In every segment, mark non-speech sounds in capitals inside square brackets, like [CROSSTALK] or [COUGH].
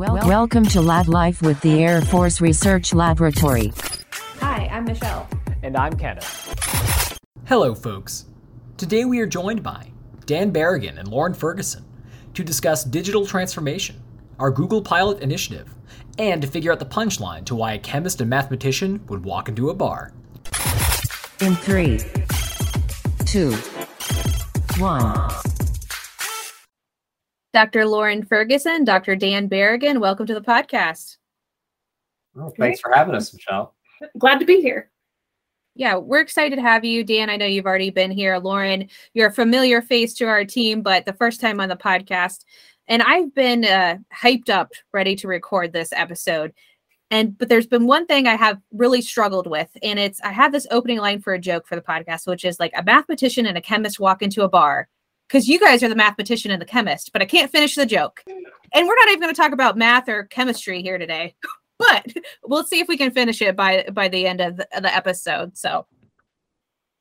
Well, welcome to Lab Life with the Air Force Research Laboratory. Hi, I'm Michelle. And I'm Kenneth. Hello, folks. Today we are joined by Dan Berrigan and Lauren Ferguson to discuss digital transformation, our Google Pilot initiative, and to figure out the punchline to why a chemist and mathematician would walk into a bar. In three, two, one. Dr. Lauren Ferguson, Dr. Dan Berrigan, welcome to the podcast. Well, thanks for having us, Michelle. Glad to be here. Yeah, we're excited to have you. Dan, I know you've already been here. Lauren, you're a familiar face to our team, but the first time on the podcast. And I've been uh, hyped up, ready to record this episode. And but there's been one thing I have really struggled with, and it's I have this opening line for a joke for the podcast, which is like a mathematician and a chemist walk into a bar because you guys are the mathematician and the chemist, but I can't finish the joke. And we're not even going to talk about math or chemistry here today, [LAUGHS] but we'll see if we can finish it by by the end of the, episode. So,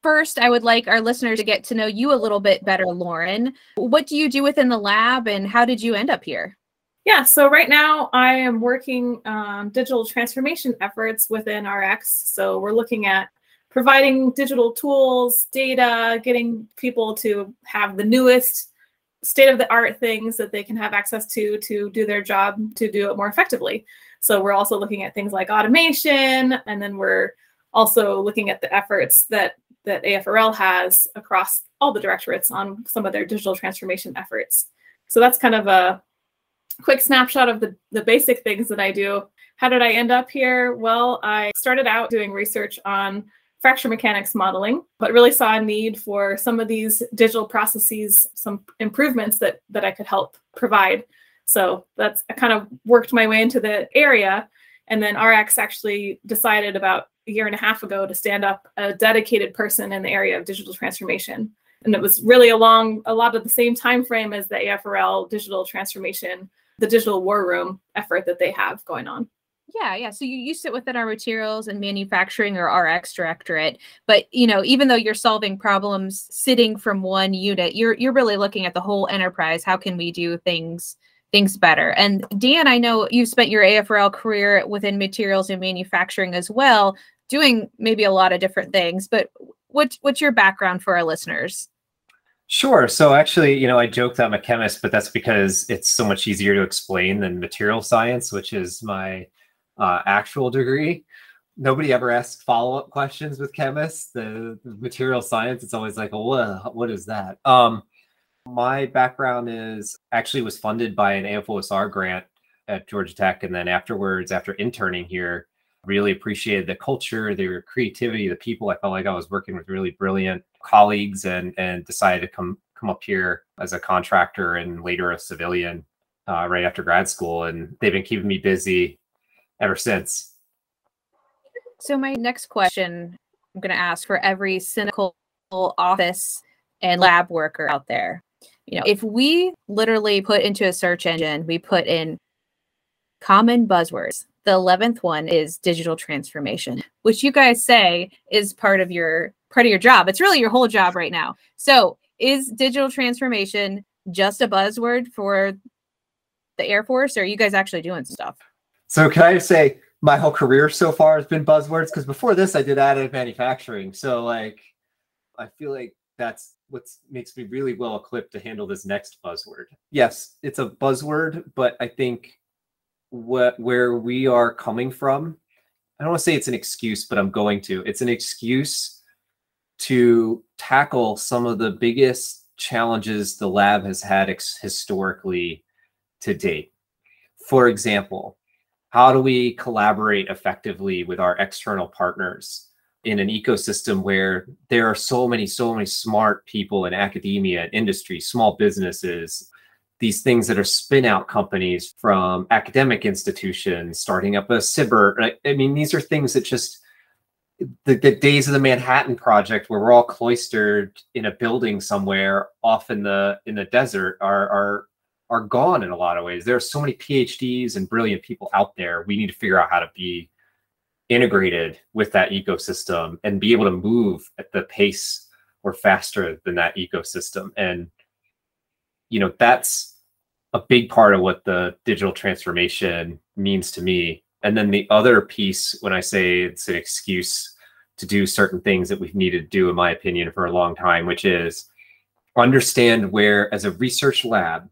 first, I would like our listeners to get to know you a little bit better, Lauren. What do you do within the lab, and how did you end up here? Yeah, so right now I am working on digital transformation efforts within RX. So we're looking at providing digital tools, data, getting people to have the newest state of the art things that they can have access to to do their job to do it more effectively. So we're also looking at things like automation and then we're also looking at the efforts that that AFRL has across all the directorates on some of their digital transformation efforts. So that's kind of a quick snapshot of the, the basic things that I do. How did I end up here? Well, I started out doing research on fracture mechanics modeling, but really saw a need for some of these digital processes, some improvements that that I could help provide. So that's I kind of worked my way into the area. And then RX actually decided about a year and a half ago to stand up a dedicated person in the area of digital transformation. And it was really along a lot of the same time frame as the AFRL digital transformation, the digital war room effort that they have going on. Yeah, yeah. So you, you sit within our materials and manufacturing or RX directorate, but you know, even though you're solving problems sitting from one unit, you're you're really looking at the whole enterprise. How can we do things things better? And Dan, I know you've spent your AFRL career within materials and manufacturing as well, doing maybe a lot of different things. But what what's your background for our listeners? Sure. So actually, you know, I joke that I'm a chemist, but that's because it's so much easier to explain than material science, which is my uh, actual degree. Nobody ever asks follow up questions with chemists. The, the, material science, it's always like, what, what is that? Um, my background is actually was funded by an AFOSR grant at Georgia Tech. And then afterwards, after interning here, really appreciated the culture, the creativity, the people. I felt like I was working with really brilliant colleagues and, and decided to come, come up here as a contractor and later a civilian uh, right after grad school. And they've been keeping me busy ever since. So, my next question I'm going to ask for every cynical office and lab worker out there. You know, if we literally put into a search engine, we put in common buzzwords. The 11th one is digital transformation, which you guys say is part of your part of your job. It's really your whole job right now. So, is digital transformation just a buzzword for the Air Force or are you guys actually doing stuff? So can I just say my whole career so far has been buzzwords? Because before this, I did additive manufacturing. So like, I feel like that's what makes me really well equipped to handle this next buzzword. Yes, it's a buzzword, but I think what where we are coming from, I don't want to say it's an excuse, but I'm going to. It's an excuse to tackle some of the biggest challenges the lab has had ex- historically to date. For example, how do we collaborate effectively with our external partners in an ecosystem where there are so many so many smart people in academia industry small businesses these things that are spin out companies from academic institutions starting up a cyber i mean these are things that just the, the days of the manhattan project where we're all cloistered in a building somewhere off in the in the desert are are are gone in a lot of ways. There are so many PhDs and brilliant people out there. We need to figure out how to be integrated with that ecosystem and be able to move at the pace or faster than that ecosystem. And you know, that's a big part of what the digital transformation means to me. And then the other piece, when I say it's an excuse to do certain things that we've needed to do, in my opinion, for a long time, which is understand where, as a research lab,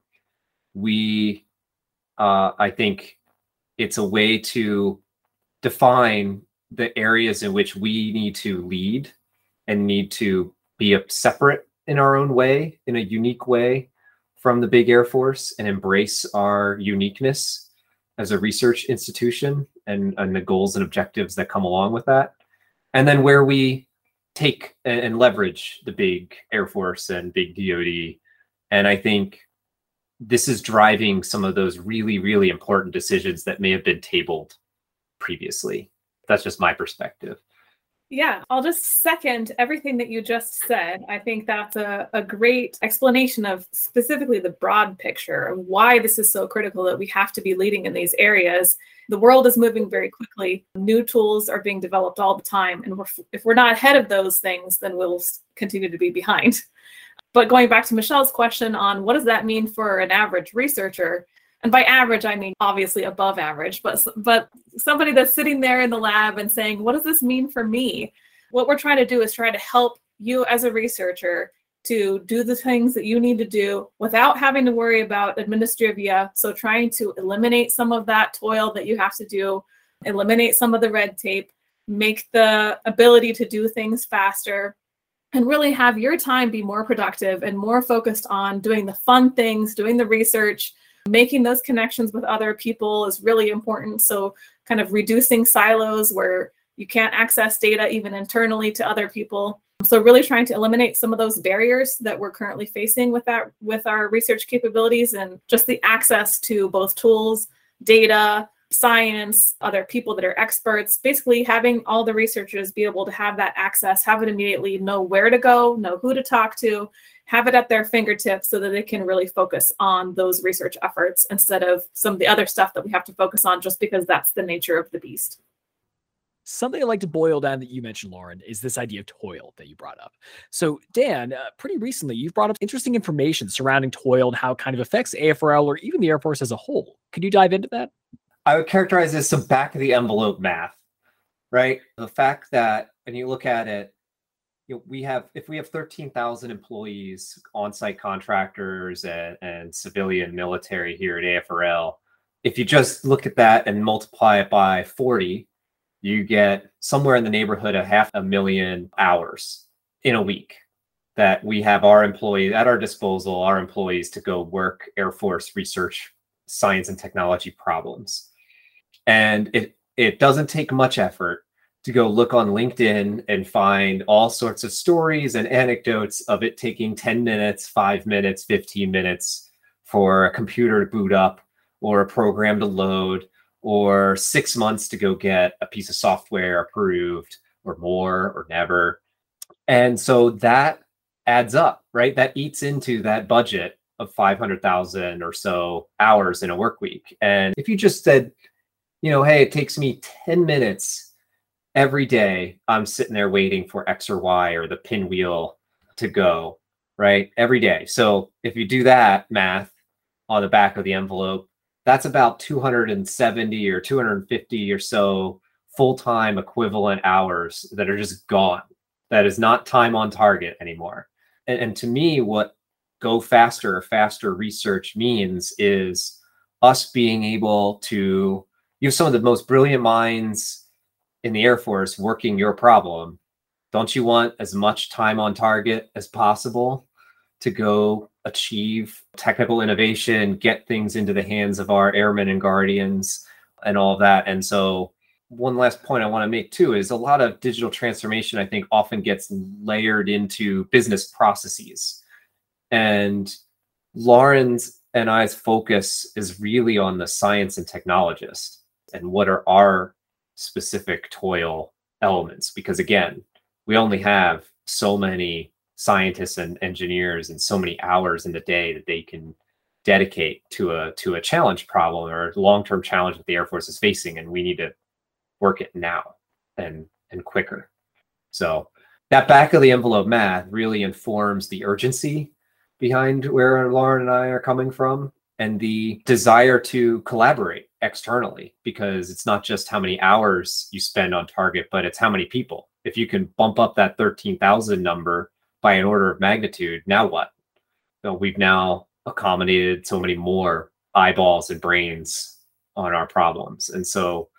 we, uh, I think it's a way to define the areas in which we need to lead and need to be a separate in our own way, in a unique way from the big Air Force and embrace our uniqueness as a research institution and, and the goals and objectives that come along with that. And then where we take and, and leverage the big Air Force and big DoD. And I think this is driving some of those really, really important decisions that may have been tabled previously. That's just my perspective. Yeah, I'll just second everything that you just said. I think that's a, a great explanation of specifically the broad picture of why this is so critical that we have to be leading in these areas. The world is moving very quickly. New tools are being developed all the time. And we're, if we're not ahead of those things, then we'll continue to be behind. But going back to Michelle's question on what does that mean for an average researcher? and by average i mean obviously above average but but somebody that's sitting there in the lab and saying what does this mean for me what we're trying to do is try to help you as a researcher to do the things that you need to do without having to worry about administrivia so trying to eliminate some of that toil that you have to do eliminate some of the red tape make the ability to do things faster and really have your time be more productive and more focused on doing the fun things doing the research making those connections with other people is really important. So, kind of reducing silos where you can't access data even internally to other people. So, really trying to eliminate some of those barriers that we're currently facing with that with our research capabilities and just the access to both tools, data, science, other people that are experts, basically having all the researchers be able to have that access, have it immediately, know where to go, know who to talk to, have it at their fingertips so that they can really focus on those research efforts instead of some of the other stuff that we have to focus on just because that's the nature of the beast. Something I'd like to boil down that you mentioned, Lauren, is this idea of toil that you brought up. So, Dan, uh, pretty recently, you've brought up interesting information surrounding toil and how it kind of affects AFRL or even the Air Force as a whole. Could you dive into that? I would characterize this as some back of the envelope math, right? The fact that, and you look at it, you know, we have if we have 13,000 employees, on-site contractors and, and civilian military here at AFRL, if you just look at that and multiply it by 40, you get somewhere in the neighborhood of half a million hours in a week that we have our employees at our disposal, our employees to go work Air Force research, science and technology problems. And it it doesn't take much effort to go look on LinkedIn and find all sorts of stories and anecdotes of it taking 10 minutes, five minutes, 15 minutes for a computer to boot up or a program to load or six months to go get a piece of software approved or more or never. And so that adds up, right? That eats into that budget of 500,000 or so hours in a work week. And if you just said, you know, hey, it takes me 10 minutes every day I'm sitting there waiting for X or Y or the pinwheel to go, right? Every day. So if you do that math on the back of the envelope, that's about 270 or 250 or so full-time equivalent hours that are just gone. That is not time on target anymore. And, and to me, what go faster or faster research means is us being able to use some of the most brilliant minds in the Air Force working your problem, don't you want as much time on target as possible to go achieve technical innovation, get things into the hands of our airmen and guardians, and all of that? And so, one last point I want to make too is a lot of digital transformation, I think, often gets layered into business processes. And Lauren's and I's focus is really on the science and technologist and what are our specific toil elements? Because again we only have so many scientists and engineers and so many hours in the day that they can dedicate to a to a challenge problem or long-term challenge that the air force is facing and we need to work it now and and quicker. So that back of the envelope math really informs the urgency behind where lauren and i are coming from and the desire to collaborate externally because it's not just how many hours you spend on target, but it's how many people. If you can bump up that 13,000 number by an order of magnitude, now what? So we've now accommodated so many more eyeballs and brains on our problems. And so,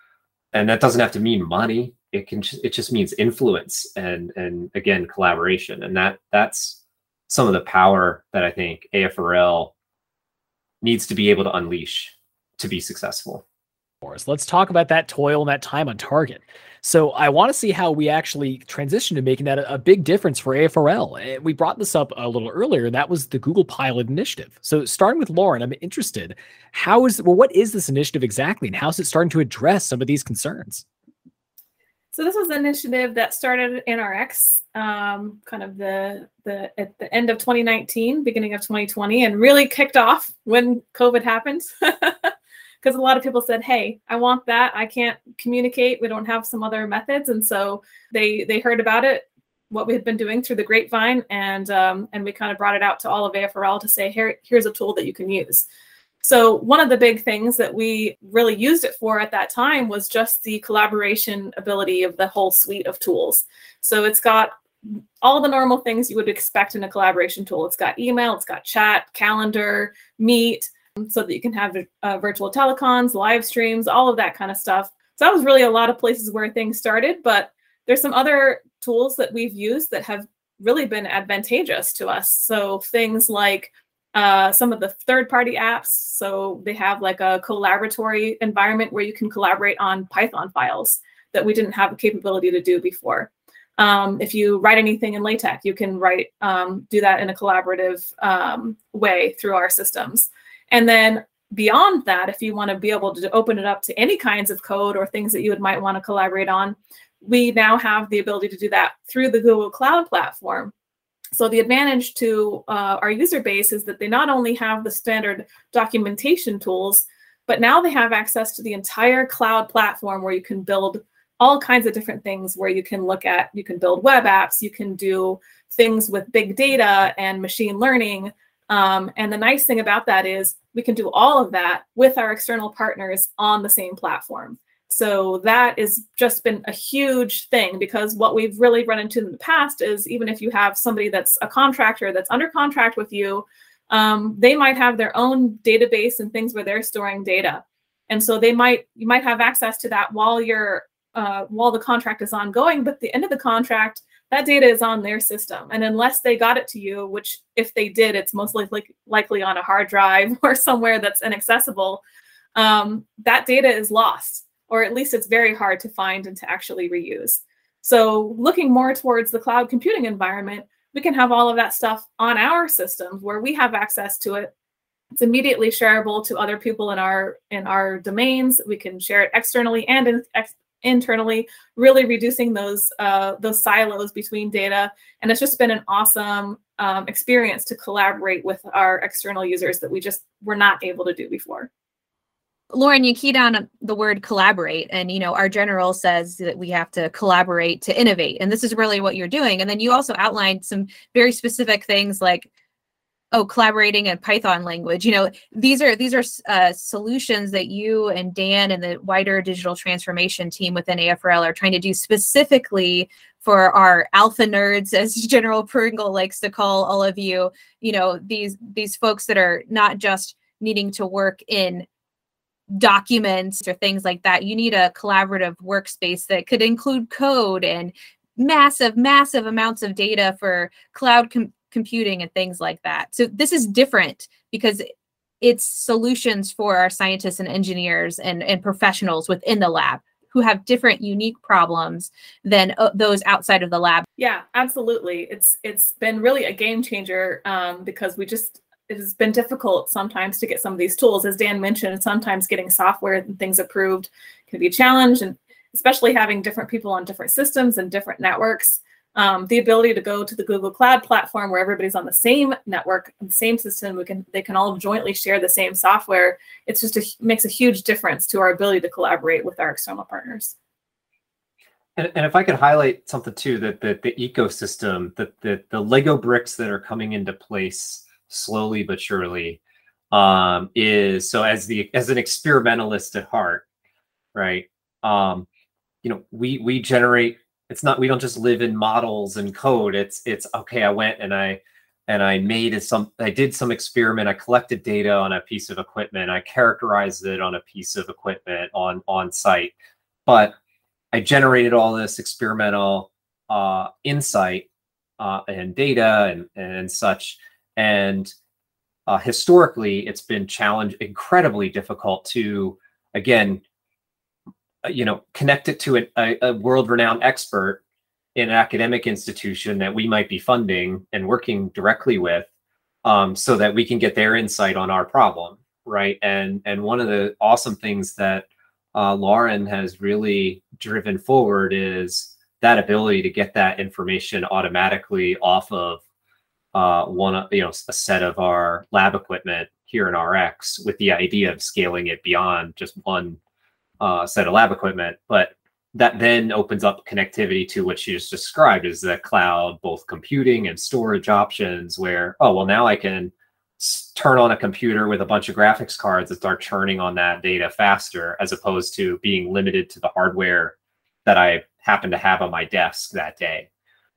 and that doesn't have to mean money. It can, it just means influence and, and again, collaboration. And that, that's some of the power that I think AFRL needs to be able to unleash to be successful. Let's talk about that toil and that time on target. So I want to see how we actually transition to making that a, a, big difference for AFRL. And eh, we brought this up a little earlier, and that was the Google Pilot Initiative. So starting with Lauren, I'm interested. How is well, what is this initiative exactly, and how is it starting to address some of these concerns? So this was an initiative that started at NRX, um, kind of the the at the end of 2019, beginning of 2020, and really kicked off when COVID happened. [LAUGHS] because a lot of people said, "Hey, I want that. I can't communicate. We don't have some other methods." And so they they heard about it, what we had been doing through the grapevine, and um, and we kind of brought it out to all of AFRL to say, "Here, here's a tool that you can use." So one of the big things that we really used it for at that time was just the collaboration ability of the whole suite of tools. So it's got all the normal things you would expect in a collaboration tool. It's got email, it's got chat, calendar, meet, so that you can have uh, virtual telecons, live streams, all of that kind of stuff. So that was really a lot of places where things started, but there's some other tools that we've used that have really been advantageous to us. So things like uh, some of the third-party apps. So they have like a Colaboratory environment where you can collaborate on Python files that we didn't have the capability to do before. Um, if you write anything in LaTeX, you can write um, do that in a collaborative um, way through our systems. And then beyond that, if you want to be able to open it up to any kinds of code or things that you would, might want to collaborate on, we now have the ability to do that through the Google Cloud Platform. So the advantage to uh, our user base is that they not only have the standard documentation tools, but now they have access to the entire cloud platform where you can build all kinds of different things where you can look at, you can build web apps, you can do things with big data and machine learning, um, and the nice thing about that is we can do all of that with our external partners on the same platform. So that has just been a huge thing because what we've really run into in the past is even if you have somebody that's a contractor that's under contract with you, um, they might have their own database and things where they're storing data. And so they might you might have access to that while you're uh, while the contract is ongoing, but the end of the contract, that data is on their system. And unless they got it to you, which if they did, it's most likely likely on a hard drive [LAUGHS] or somewhere that's inaccessible, um, that data is lost, or at least it's very hard to find and to actually reuse. So looking more towards the cloud computing environment, we can have all of that stuff on our systems where we have access to it. It's immediately shareable to other people in our in our domains. We can share it externally and in, ex, internally, really reducing those uh, those silos between data. And it's just been an awesome um, experience to collaborate with our external users that we just were not able to do before. Lauren, you keyed on the word collaborate, and you know our general says that we have to collaborate to innovate, and this is really what you're doing. And then you also outlined some very specific things like oh collaborating in python language you know these are these are uh, solutions that you and dan and the wider digital transformation team within afrl are trying to do specifically for our alpha nerds as [LAUGHS] general pringle likes to call all of you you know these these folks that are not just needing to work in documents or things like that you need a collaborative workspace that could include code and massive massive amounts of data for cloud com- computing and things like that. So this is different because it's solutions for our scientists and engineers and, and professionals within the lab who have different unique problems than uh, those outside of the lab. Yeah, absolutely. It's it's been really a game changer um, because we just it has been difficult sometimes to get some of these tools. As Dan mentioned, sometimes getting software and things approved can be a challenge, and especially having different people on different systems and different networks um, the ability to go to the Google Cloud platform where everybody's on the same network, and the same system, we can they can all jointly share the same software. It's just a, makes a huge difference to our ability to collaborate with our external partners. And, and if I could highlight something too, that the, the ecosystem, that the, the Lego bricks that are coming into place slowly but surely um, is so as the as an experimentalist at heart, right? Um, you know, we we generate. It's not we don't just live in models and code. It's it's okay. I went and I and I made some. I did some experiment. I collected data on a piece of equipment. I characterized it on a piece of equipment on on site, but I generated all this experimental uh, insight uh, and data and and such and uh, historically it's been challenged incredibly difficult to again uh, you know connect it to a, a world-renowned expert in an academic institution that we might be funding and working directly with um, so that we can get their insight on our problem right? And and one of the awesome things that uh, lauren has really driven forward is that ability to get that information automatically off of uh, one, you know, a set of our lab equipment here in RX with the idea of scaling it beyond just one uh, set of lab equipment. But that then opens up connectivity to what you just described as the cloud, both computing and storage options. Where oh well, now I can turn on a computer with a bunch of graphics cards and start churning on that data faster, as opposed to being limited to the hardware that I happen to have on my desk that day.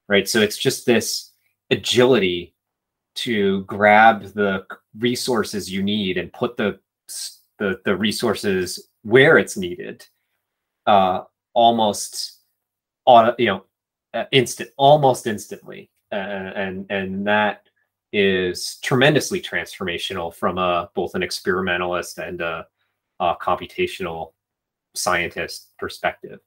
Right. So it's just this agility to grab the resources you need and put the the, the resources where it's needed uh, almost on you know uh, instant almost instantly. Uh, and and that is tremendously transformational from a both an experimentalist and a, a computational scientist perspective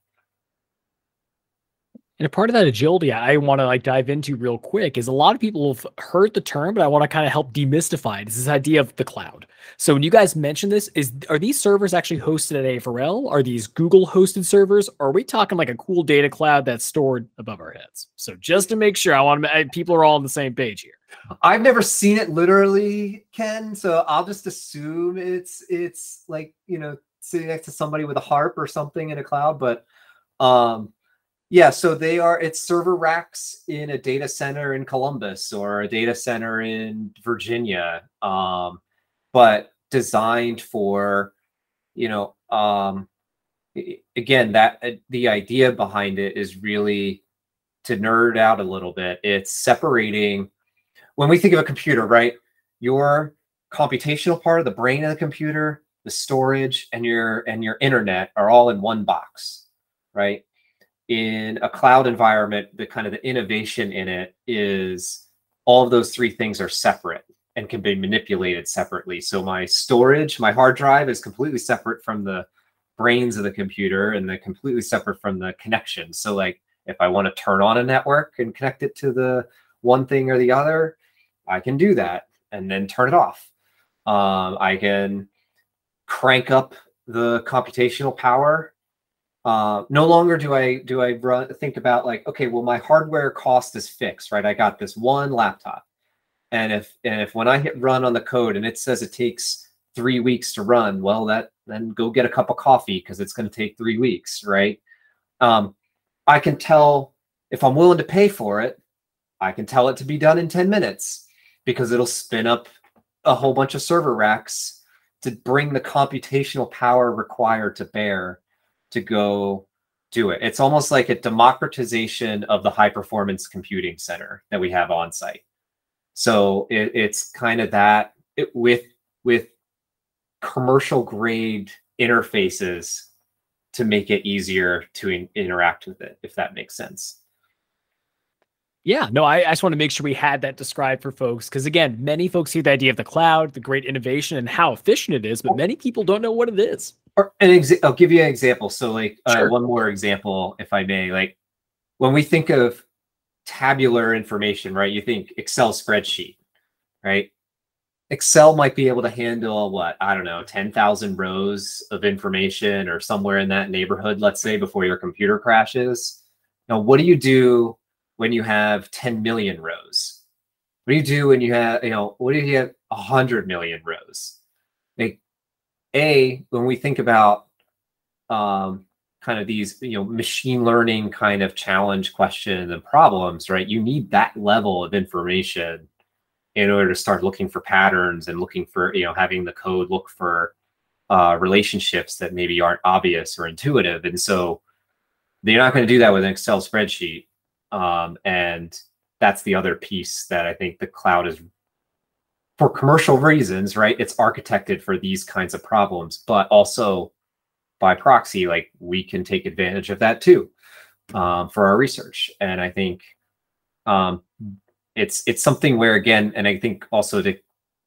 and a part of that agility I want to like dive into real quick is a lot of people have heard the term, but I want to kind of help demystify it. It's this idea of the cloud. So when you guys mention this, is are these servers actually hosted at AFRL? Are these Google hosted servers? Or are we talking like a cool data cloud that's stored above our heads? So just to make sure, I want to people are all on the same page here. I've never seen it literally, Ken. So I'll just assume it's it's like you know sitting next to somebody with a harp or something in a cloud, but um yeah, so they are it's server racks in a data center in Columbus or a data center in Virginia. Um, but designed for, you know, um again, that uh, the idea behind it is really to nerd out a little bit. It's separating when we think of a computer, right? Your computational part of the brain of the computer, the storage, and your and your internet are all in one box, right? In a cloud environment, the kind of the innovation in it is all of those three things are separate and can be manipulated separately. So my storage, my hard drive is completely separate from the brains of the computer and they're completely separate from the connection. So like if I want to turn on a network and connect it to the one thing or the other, I can do that and then turn it off. Um, I can crank up the computational power uh, no longer do I do I run, think about like okay, well my hardware cost is fixed, right? I got this one laptop, and if and if when I hit run on the code and it says it takes three weeks to run, well that then go get a cup of coffee because it's going to take three weeks, right? Um, I can tell if I'm willing to pay for it, I can tell it to be done in ten minutes because it'll spin up a whole bunch of server racks to bring the computational power required to bear to go do it. It's almost like a democratization of the high performance computing center that we have on site. So it, it's kind of that it, with with commercial grade interfaces to make it easier to in, interact with it, if that makes sense. Yeah, no, I, I just want to make sure we had that described for folks because again, many folks hear the idea of the cloud, the great innovation, and how efficient it is, but many people don't know what it is. Or an exa- I'll give you an example. So, like uh, sure. one more example, if I may. Like when we think of tabular information, right? You think Excel spreadsheet, right? Excel might be able to handle what I don't know, ten thousand rows of information or somewhere in that neighborhood. Let's say before your computer crashes. Now, what do you do when you have 10 million rows? What do you do when you have, you know, what do you have 100 million rows? Like, A, when we think about um, kind of these, you know, machine learning kind of challenge questions and problems, right? You need that level of information in order to start looking for patterns and looking for you know having the code look for uh, relationships that maybe aren't obvious or intuitive and so you're not going to do that with an excel spreadsheet um, and that's the other piece that i think the cloud is for commercial reasons right it's architected for these kinds of problems but also by proxy like we can take advantage of that too um, for our research and i think um, it's it's something where again, and I think also to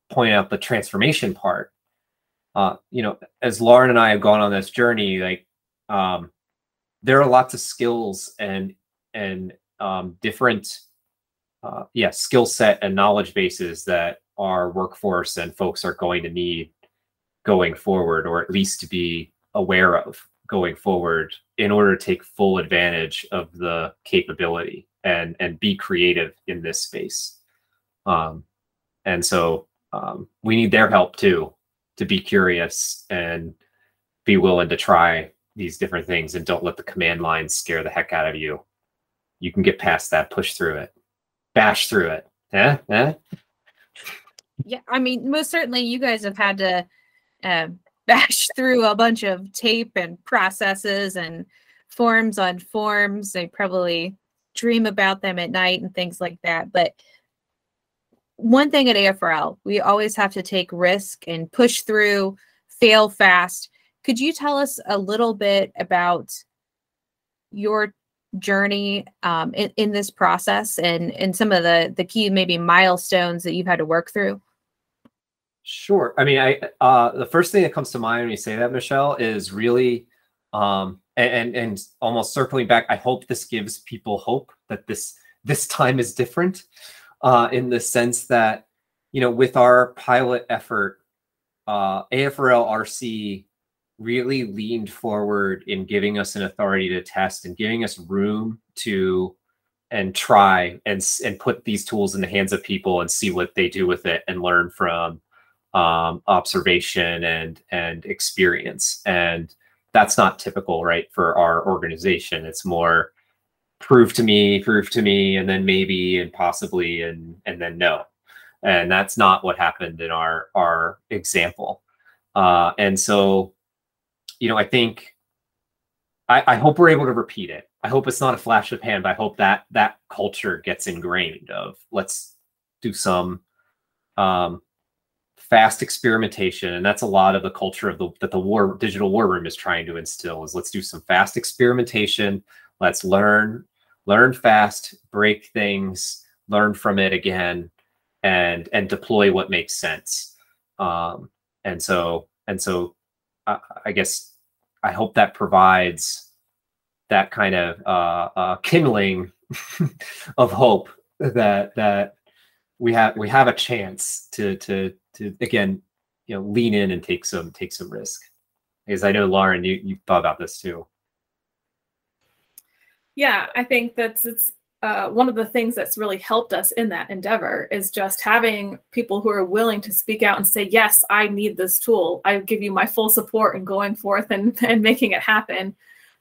point out the transformation part. Uh, you know, as Lauren and I have gone on this journey, like um, there are lots of skills and and um, different uh, yeah skill set and knowledge bases that our workforce and folks are going to need going forward or at least to be aware of going forward in order to take full advantage of the capability and and be creative in this space. Um, and so um, we need their help too to be curious and be willing to try these different things and don't let the command line scare the heck out of you. You can get past that push through it bash through it yeah yeah yeah i mean most certainly you guys have had to uh, [LAUGHS] bash through a bunch of tape and processes and forms on forms they probably dream about them at night and things like that. But one thing at AFRL, we always have to take risk and push through, fail fast. Could you tell us a little bit about your journey um, in, in this process and, and some of the, the key maybe milestones that you've had to work through? Sure. I mean, I uh, the first thing that comes to mind when you say that, Michelle, is really um, and, and almost circling back i hope this gives people hope that this this time is different uh, in the sense that you know with our pilot effort uh, afrl rc really leaned forward in giving us an authority to test and giving us room to and try and and put these tools in the hands of people and see what they do with it and learn from um, observation and and experience and that's not typical, right, for our organization. It's more prove to me, prove to me, and then maybe and possibly and and then no. And that's not what happened in our our example. Uh, and so, you know, I think I, I hope we're able to repeat it. I hope it's not a flash of hand but I hope that that culture gets ingrained of let's do some um, fast experimentation and that's a lot of the culture of the that the war digital war room is trying to instill is let's do some fast experimentation let's learn learn fast break things learn from it again and and deploy what makes sense. Um and so and so I, I guess i hope that provides that kind of uh, uh kindling [LAUGHS] of hope that that we have we have a chance to to to again you know lean in and take some take some risk. Because i know lauren you you thought about this too. Yeah i think that's it's uh, one of the things that's really helped us in that endeavor is just having people who are willing to speak out and say yes i need this tool. I give you my full support in going forth and, [LAUGHS] and making it happen.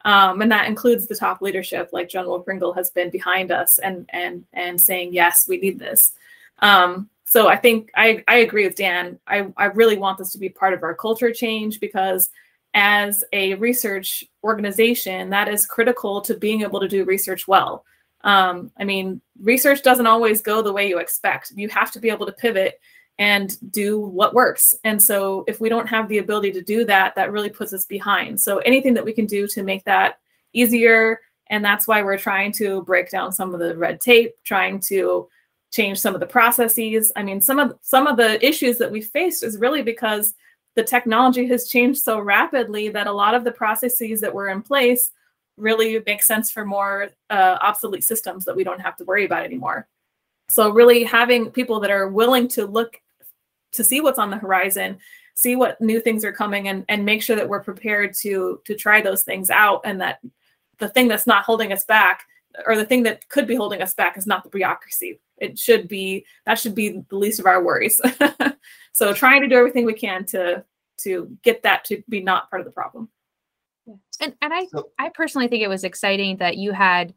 Um, and that includes the top leadership like general pringle has been behind us and and and saying yes we need this um, so I think I, I agree with Dan. I, I really want this to be part of our culture change because as a research organization, that is critical to being able to do research well. Um, I mean, research doesn't always go the way you expect. You have to be able to pivot and do what works. And so if we don't have the ability to do that, that really puts us behind. So anything that we can do to make that easier, and that's why we're trying to break down some of the red tape, trying to change some of the processes. I mean, some of some of the issues that we faced is really because the technology has changed so rapidly that a lot of the processes that were in place really make sense for more uh, obsolete systems that we don't have to worry about anymore. So really having people that are willing to look to see what's on the horizon, see what new things are coming and, and make sure that we're prepared to to try those things out and that the thing that's not holding us back or the thing that could be holding us back is not the bureaucracy. It should be that should be the least of our worries. [LAUGHS] So trying to do everything we can to to get that to be not part of the problem. And and i i personally think it was exciting that you had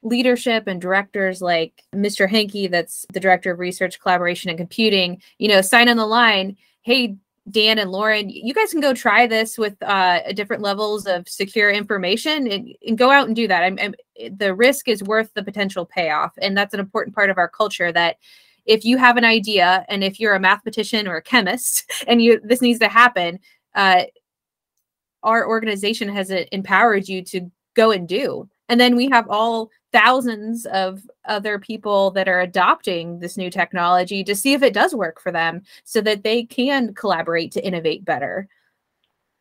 leadership and directors like Mr. Henke, that's the director of research, collaboration, and computing, you know, sign on the line, hey, Dan and Lauren, you guys can go try this with uh, different levels of secure information and, and go out and do that. I'm, I'm, the risk is worth the potential payoff. And that's an important part of our culture that if you have an idea and if you're a mathematician or a chemist [LAUGHS] and you this needs to happen, uh, our organization has uh, empowered you to go and do. And then we have all thousands of other people that are adopting this new technology to see if it does work for them so that they can collaborate to innovate better.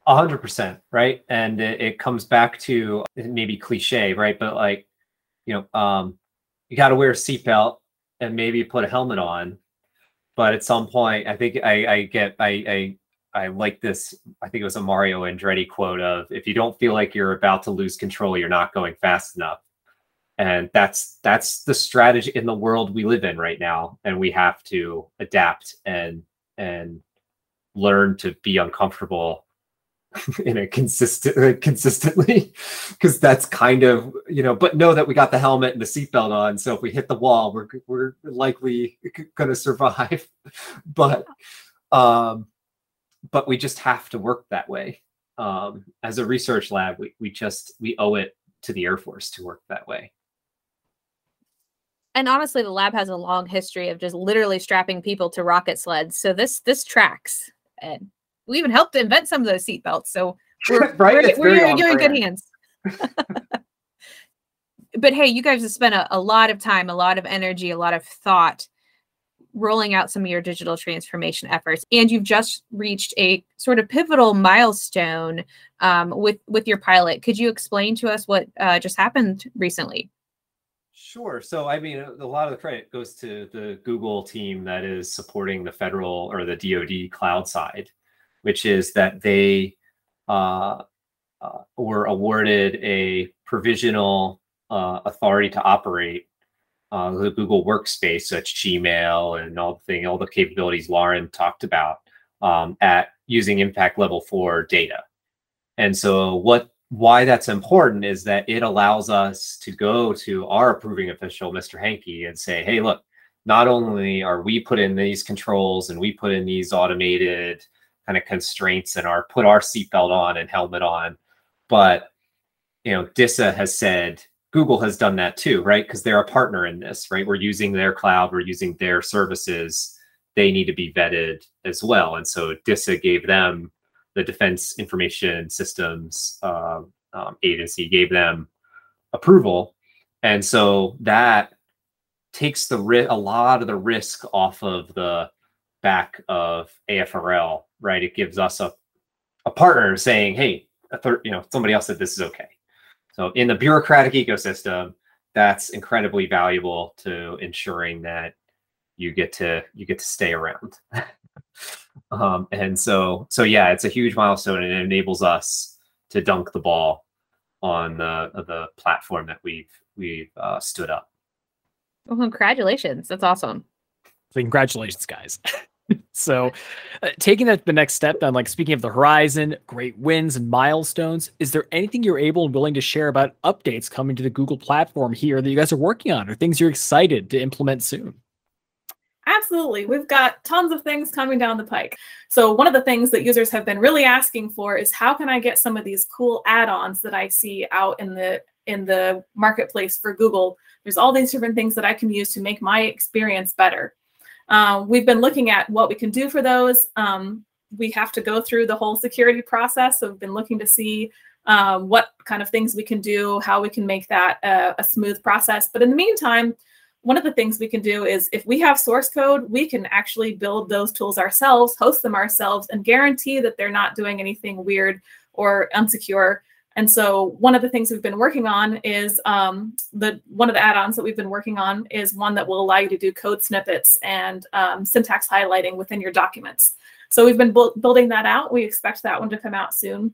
A hundred percent, right? And it, it, comes back to maybe cliche, right? But like, you know, um, you got to wear a seatbelt and maybe put a helmet on. But at some point, I think I, I get I, I I like this. I think it was a Mario Andretti quote of if you don't feel like you're about to lose control, you're not going fast enough and that's that's the strategy in the world we live in right now and we have to adapt and and learn to be uncomfortable [LAUGHS] in a consistent [LAUGHS] consistently because that's kind of you know but know that we got the helmet and the seatbelt on so if we hit the wall we're we're likely [LAUGHS] going to survive but um but we just have to work that way. Um as a research lab we, we just we owe it to the air force to work that way. And honestly the lab has a long history of just literally strapping people to rocket sleds. So this this tracks. And we even helped invent some of those seatbelts so [LAUGHS] we're, right? we're, we're you're in good hands. [LAUGHS] [LAUGHS] But hey you guys have spent a, a lot of time a lot of energy a lot of thought rolling out some of your digital transformation efforts. And you've just reached a sort of pivotal milestone um, with with your pilot. Could you explain to us what uh, just happened recently? Sure. So, I mean, a lot of the credit goes to the Google team that is supporting the federal or the DoD cloud side, which is that they uh, uh, were awarded a provisional uh, authority to operate uh, the Google Workspace, such Gmail and all the thing, all the capabilities Lauren talked about um, at using impact level four data. And so, what why that's important is that it allows us to go to our approving official, Mr. Henke, and say, hey, look, not only are we put in these controls and we put in these automated kind of constraints and our put our seatbelt on and helmet on, but you know, DISA has said Google has done that too, right? Because they're a partner in this, right? We're using their cloud, we're using their services. They need to be vetted as well. And so DISA gave them the Defense Information Systems uh, um, Agency gave them approval, and so that takes the ri- a lot of the risk off of the back of AFRL. Right, it gives us a a partner saying, "Hey, a you know, somebody else said this is okay." So in the bureaucratic ecosystem, that's incredibly valuable to ensuring that you get to you get to stay around. [LAUGHS] Um, and so, so yeah, it's a huge milestone, and it enables us to dunk the ball on the the platform that we've we've uh, stood up. Well, congratulations! That's awesome. So congratulations, guys. [LAUGHS] [LAUGHS] so, uh, taking that the next step, then, like speaking of the horizon, great wins and milestones, is there anything you're able and willing to share about updates coming to the Google platform here that you guys are working on, or things you're excited to implement soon? Absolutely. We've got tons of things coming down the pike. So, one of the things that users have been really asking for is how can I get some of these cool add-ons that I see out in the in the marketplace for Google? There's all these different things that I can use to make my experience better. Uh, we've been looking at what we can do for those. Um, we have to go through the whole security process. So, we've been looking to see um, what kind of things we can do, how we can make that a, a smooth process. But in the meantime, one of the things we can do is if we have source code, we can actually build those tools ourselves, host them ourselves, and guarantee that they're not doing anything weird or unsecure. And so one of the things we've been working on is um, the one of the add-ons that we've been working on is one that will allow you to do code snippets and um, syntax highlighting within your documents. So we've been bu- building that out. We expect that one to come out soon.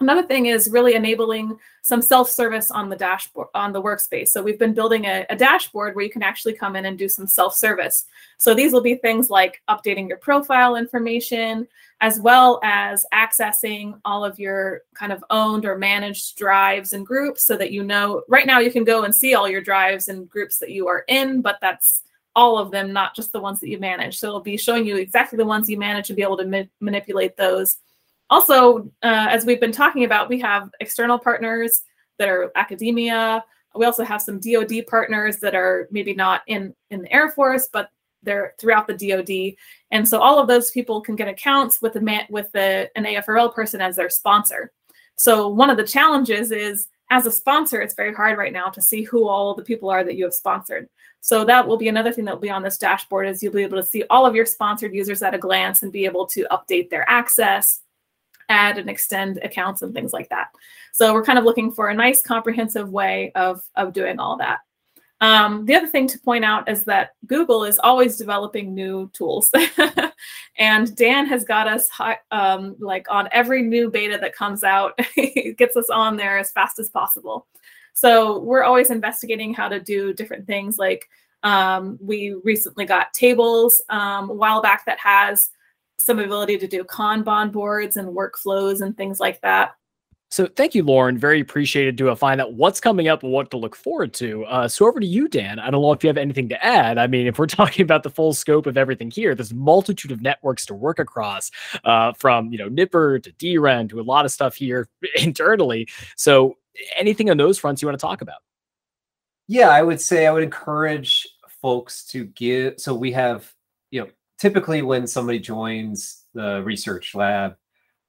Another thing is really enabling some self-service on the dashboard on the workspace. So we've been building a, a, dashboard where you can actually come in and do some self-service. So these will be things like updating your profile information, as well as accessing all of your kind of owned or managed drives and groups so that you know right now you can go and see all your drives and groups that you are in, but that's all of them, not just the ones that you manage. So it'll be showing you exactly the ones you manage and be able to ma manipulate those also, uh, as we've been talking about, we have external partners that are academia. We also have some DoD partners that are maybe not in in the Air Force, but they're throughout the DoD. And so all of those people can get accounts with the man, with the, an AFRL person as their sponsor. So one of the challenges is as a sponsor, it's very hard right now to see who all the people are that you have sponsored. So that will be another thing that will be on this dashboard is you'll be able to see all of your sponsored users at a glance and be able to update their access, add and extend accounts and things like that. So we're kind of looking for a nice comprehensive way of, of doing all that. Um, the other thing to point out is that Google is always developing new tools. [LAUGHS] and Dan has got us um, like on every new beta that comes out, [LAUGHS] gets us on there as fast as possible. So we're always investigating how to do different things. Like um, we recently got tables um, a while back that has some ability to do Kanban boards and workflows and things like that. So thank you, Lauren. Very appreciated to find out what's coming up and what to look forward to. Uh, so over to you, Dan. I don't know if you have anything to add. I mean, if we're [LAUGHS] talking about the full scope of everything here, there's multitude of networks to work across, uh, from you know NIPR to DREN to a lot of stuff here [LAUGHS] internally. So anything on those fronts you want to talk about? Yeah, I would say I would encourage folks to give. So we have you know typically when somebody joins the research lab,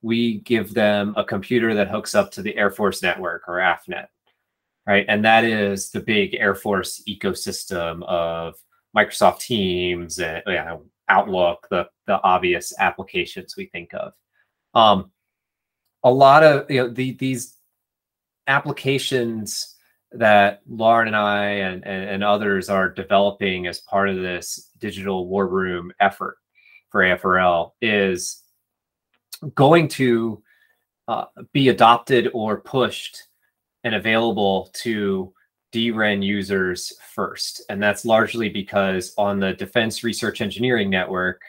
we give them a computer that hooks up to the Air Force network or AFNet, right? And that is the big Air Force ecosystem of Microsoft Teams and you know, Outlook, the the obvious applications we think of. Um, a lot of you know the, these applications that Lauren and I and, and, and, others are developing as part of this digital war room effort for AFRL is going to uh, be adopted or pushed and available to DREN users first. And that's largely because on the Defense Research Engineering Network,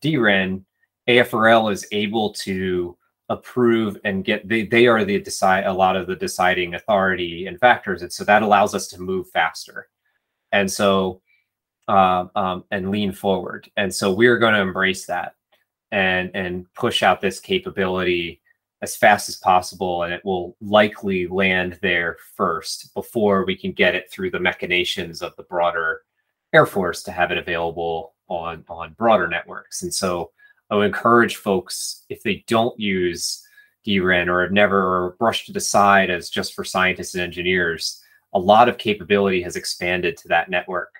DREN, AFRL is able to approve and get they, they are the decide a lot of the deciding authority and factors and so that allows us to move faster. And so uh, um, and lean forward. And so we're going to embrace that and and push out this capability as fast as possible and it will likely land there first before we can get it through the machinations of the broader air force to have it available on on broader networks. And so I would encourage folks if they don't use DREN or have never brushed it aside as just for scientists and engineers, a lot of capability has expanded to that network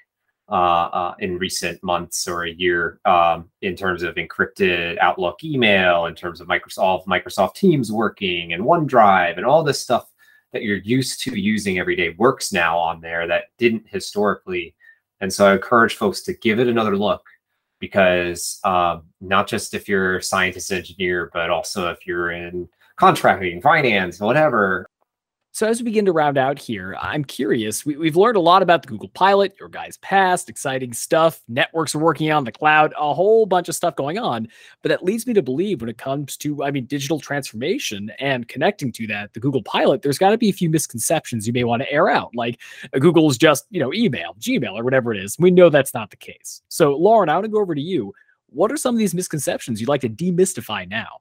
uh, uh, in recent months or a year um, in terms of encrypted Outlook email, in terms of Microsoft Microsoft Teams working and OneDrive and all this stuff that you're used to using every day works now on there that didn't historically. And so I encourage folks to give it another look because um, not just if you're a scientist engineer, but also if you're in contracting, finance, whatever, so as we begin to round out here, I'm curious. We, have learned a lot about the Google Pilot, your guys' past, exciting stuff. Networks are working on the cloud, a whole bunch of stuff going on. But that leads me to believe when it comes to, I mean, digital transformation and connecting to that, the Google Pilot, there's got to be a few misconceptions you may want to air out. Like uh, Google's just, you know, email, Gmail, or whatever it is. We know that's not the case. So Lauren, I want to go over to you. What are some of these misconceptions you'd like to demystify now?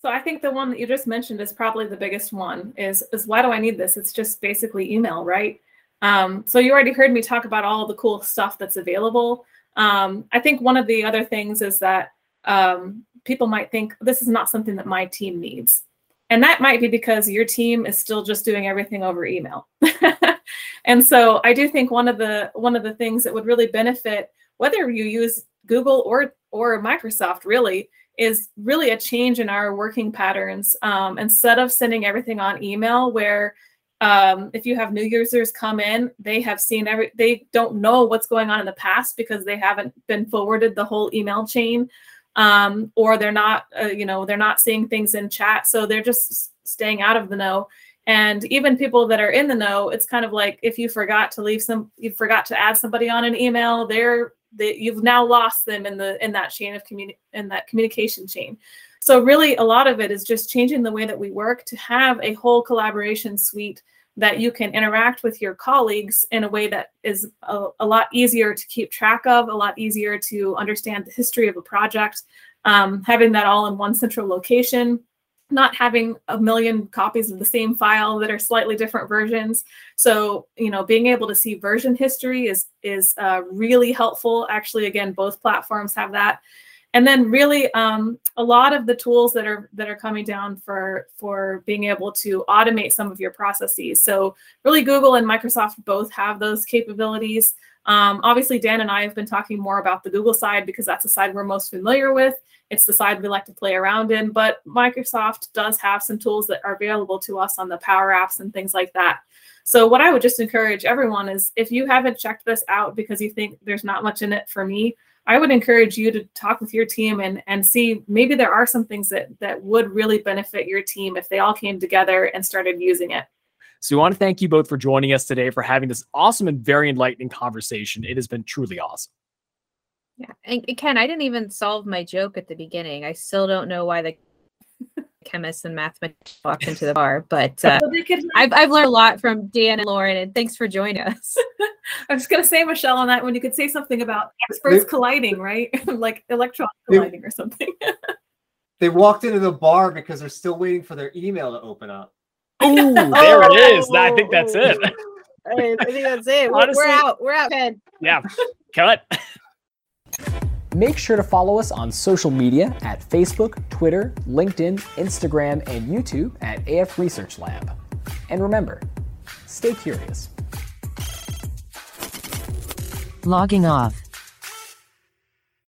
So I think the one that you just mentioned is probably the biggest one is is why do I need this? It's just basically email, right? Um, so you already heard me talk about all the cool stuff that's available. Um, I think one of the other things is that um, people might think this is not something that my team needs. And that might be because your team is still just doing everything over email. [LAUGHS] and so I do think one of the one of the things that would really benefit whether you use Google or or Microsoft really is really a change in our working patterns. Um, instead of sending everything on email, where um, if you have new users come in, they have seen every, they don't know what's going on in the past because they haven't been forwarded the whole email chain. um, or they're not, uh, you know, they're not seeing things in chat, so they're just staying out of the know. And even people that are in the know, it's kind of like if you forgot to leave some, you forgot to add somebody on an email, they're they, you've now lost them in the in that chain of communi- in that communication chain. So really, a lot of it is just changing the way that we work to have a whole collaboration suite that you can interact with your colleagues in a way that is a, a lot easier to keep track of, a lot easier to understand the history of a project, um, having that all in one central location not having a million copies of the same file that are slightly different versions. So, you know, being able to see version history is is uh, really helpful. Actually, again, both platforms have that. And then, really, um, a lot of the tools that are that are coming down for for being able to automate some of your processes. So, really, Google and Microsoft both have those capabilities. Um, obviously, Dan and I have been talking more about the Google side because that's the side we're most familiar with. It's the side we like to play around in, but Microsoft does have some tools that are available to us on the Power Apps and things like that. So, what I would just encourage everyone is if you haven't checked this out because you think there's not much in it for me, I would encourage you to talk with your team and and see maybe there are some things that that would really benefit your team if they all came together and started using it. So we want to thank you both for joining us today for having this awesome and very enlightening conversation. It has been truly awesome. Yeah. And Ken, I didn't even solve my joke at the beginning. I still don't know why the [LAUGHS] chemists and mathematicians walked into the bar, but uh, I've, I've learned a lot from Dan and Lauren, and thanks for joining us. [LAUGHS] I was going to say, Michelle, on that one, you could say something about experts colliding, right? [LAUGHS] like electrons colliding or something. they walked into the bar because they're still waiting for their email to open up. Ooh, there oh, it is. I think that's it. I think that's it. Honestly, we're out. We're out, Ken. Yeah. Cut. Make sure to follow us on social media at Facebook, Twitter, LinkedIn, Instagram, and YouTube at AF Research Lab. And remember, stay curious. Logging off.